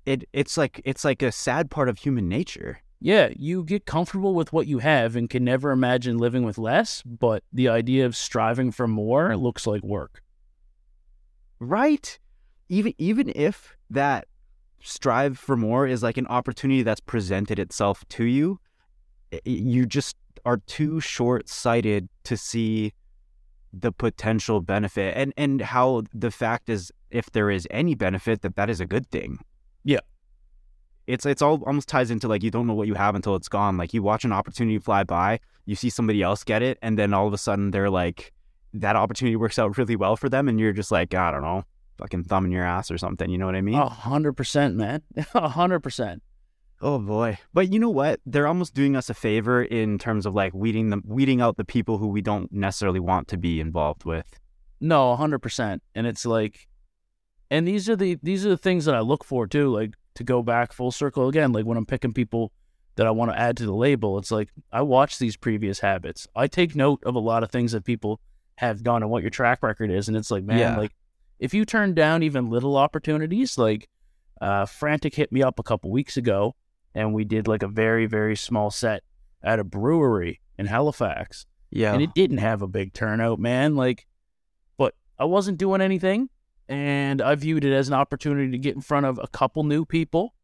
A: It it's like it's like a sad part of human nature.
B: Yeah, you get comfortable with what you have and can never imagine living with less, but the idea of striving for more looks like work.
A: Right? Even even if that strive for more is like an opportunity that's presented itself to you, you just are too short-sighted to see the potential benefit and and how the fact is if there is any benefit that that is a good thing.
B: Yeah.
A: It's it's all almost ties into like you don't know what you have until it's gone. Like you watch an opportunity fly by, you see somebody else get it and then all of a sudden they're like that opportunity works out really well for them and you're just like, I don't know, fucking thumb in your ass or something. You know what I mean?
B: A hundred percent, man. A hundred percent.
A: Oh boy. But you know what? They're almost doing us a favor in terms of like weeding them weeding out the people who we don't necessarily want to be involved with.
B: No, a hundred percent. And it's like, and these are the these are the things that I look for too. Like to go back full circle again. Like when I'm picking people that I want to add to the label, it's like I watch these previous habits. I take note of a lot of things that people have done and what your track record is, and it's like, man,
A: Yeah.
B: like if you turn down even little opportunities, like uh, Frantic hit me up a couple weeks ago, and we did like a very very small set at a brewery in Halifax
A: Yeah.
B: and it didn't have a big turnout, man. Like, but I wasn't doing anything, and I viewed it as an opportunity to get in front of a couple new people.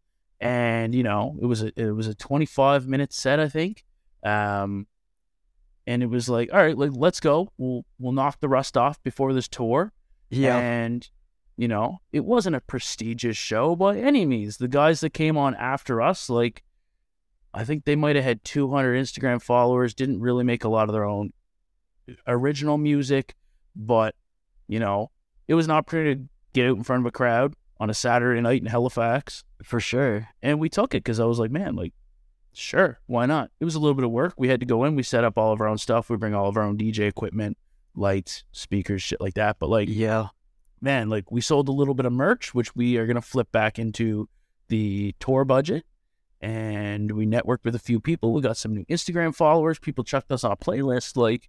B: And you know, it was a it was a 25 minute set, I think. Um, and it was like, all right, like let's go. We'll we'll knock the rust off before this tour.
A: Yeah.
B: And, you know, it wasn't a prestigious show by any means. The guys that came on after us, like, I think they might have had 200 Instagram followers, didn't really make a lot of their own original music, but, you know, it was an opportunity to get out in front of a crowd on a Saturday night in Halifax.
A: For sure.
B: And we took it because I was like, man, like, sure, why not? It was a little bit of work. We had to go in, we set up all of our own stuff, we bring all of our own DJ equipment, lights, speakers, shit like that. But, like,
A: Yeah.
B: man, like we sold a little bit of merch, which we are going to flip back into the tour budget. And we networked with a few people. We got some new Instagram followers. People chucked us on a playlist. Like,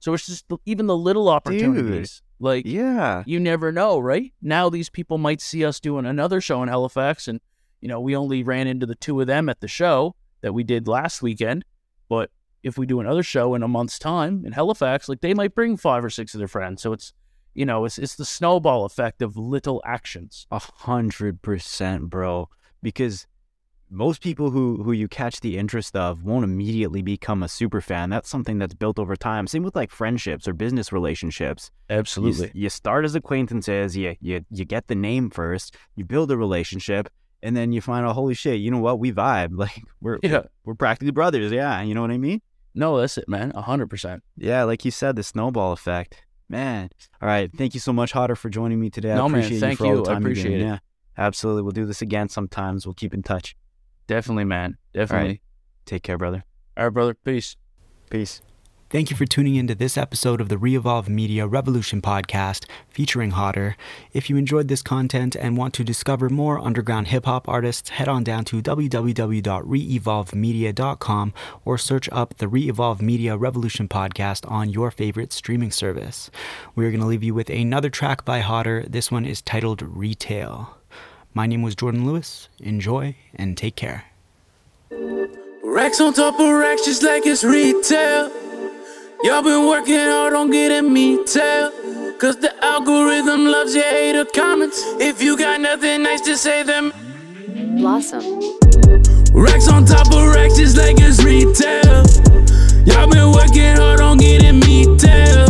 B: so it's just the, even the little opportunities. Like,
A: Yeah.
B: you never know, right? Now these people might see us doing another show in Halifax, and you know we only ran into the two of them at the show that we did last weekend. But if we do another show in a month's time in Halifax, like they might bring five or six of their friends. So it's you know it's it's the snowball effect of little actions.
A: A hundred percent, bro. Because most people who who you catch the interest of won't immediately become a super fan. That's something that's built over time. Same with like friendships or business relationships. You,
B: Absolutely.
A: you start as acquaintances. You you you get the name first. You build a relationship, and then you find out, holy shit, you know what? We vibe. Like we're
B: Yeah.
A: we're practically brothers. Yeah, you know what I mean.
B: No, that's it, man. A hundred percent.
A: Yeah, like you said, the snowball effect. Man. All right. Thank you so much, Hodder, for joining me today. I
B: No, man, thank
A: you
B: you. I
A: time you gave
B: appreciate it.
A: Yeah. Absolutely. We'll do this again sometimes. We'll keep in touch.
B: Definitely, man. Definitely.
A: Take care, brother. All right, brother. Peace.
C: Peace. Thank you for tuning into this episode of the Reevolve Media Revolution podcast featuring Hodder. If you enjoyed this content and want to discover more underground hip hop artists, head on down to www.reevolvemedia.com or search up the Reevolve Media Revolution podcast on your favorite streaming service. We're going to leave you with another track by Hodder. This one is titled Retail. My name was Jordan Lewis. Enjoy and take care.
B: Racks on top of racks just like it's retail. Y'all been working hard on getting me tail. Cause the algorithm loves your hater comments. If you got nothing nice to say, then
D: Blossom.
B: Racks on top of racks just like it's retail. Y'all been working hard on getting me tail.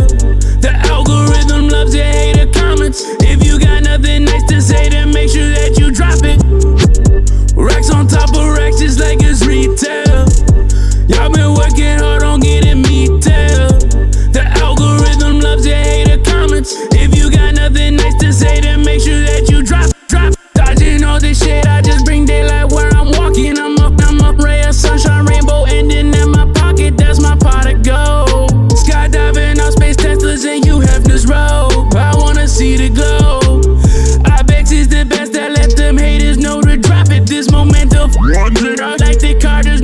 B: The algorithm loves your hater comments. If you got nothing nice to say, then make sure that you drop it. Racks on top of racks just like it's retail. Y'all been working hard If you got nothing nice to say, then make sure that you drop, drop. Dodging all this shit, I just bring daylight where I'm walking. I'm up, I'm up, ray of sunshine, rainbow ending in my pocket. That's my pot of gold. Skydiving out space Teslas and you have this robe. I wanna see the glow. I bet is the best that let them haters know to drop it. This momentum like the Carters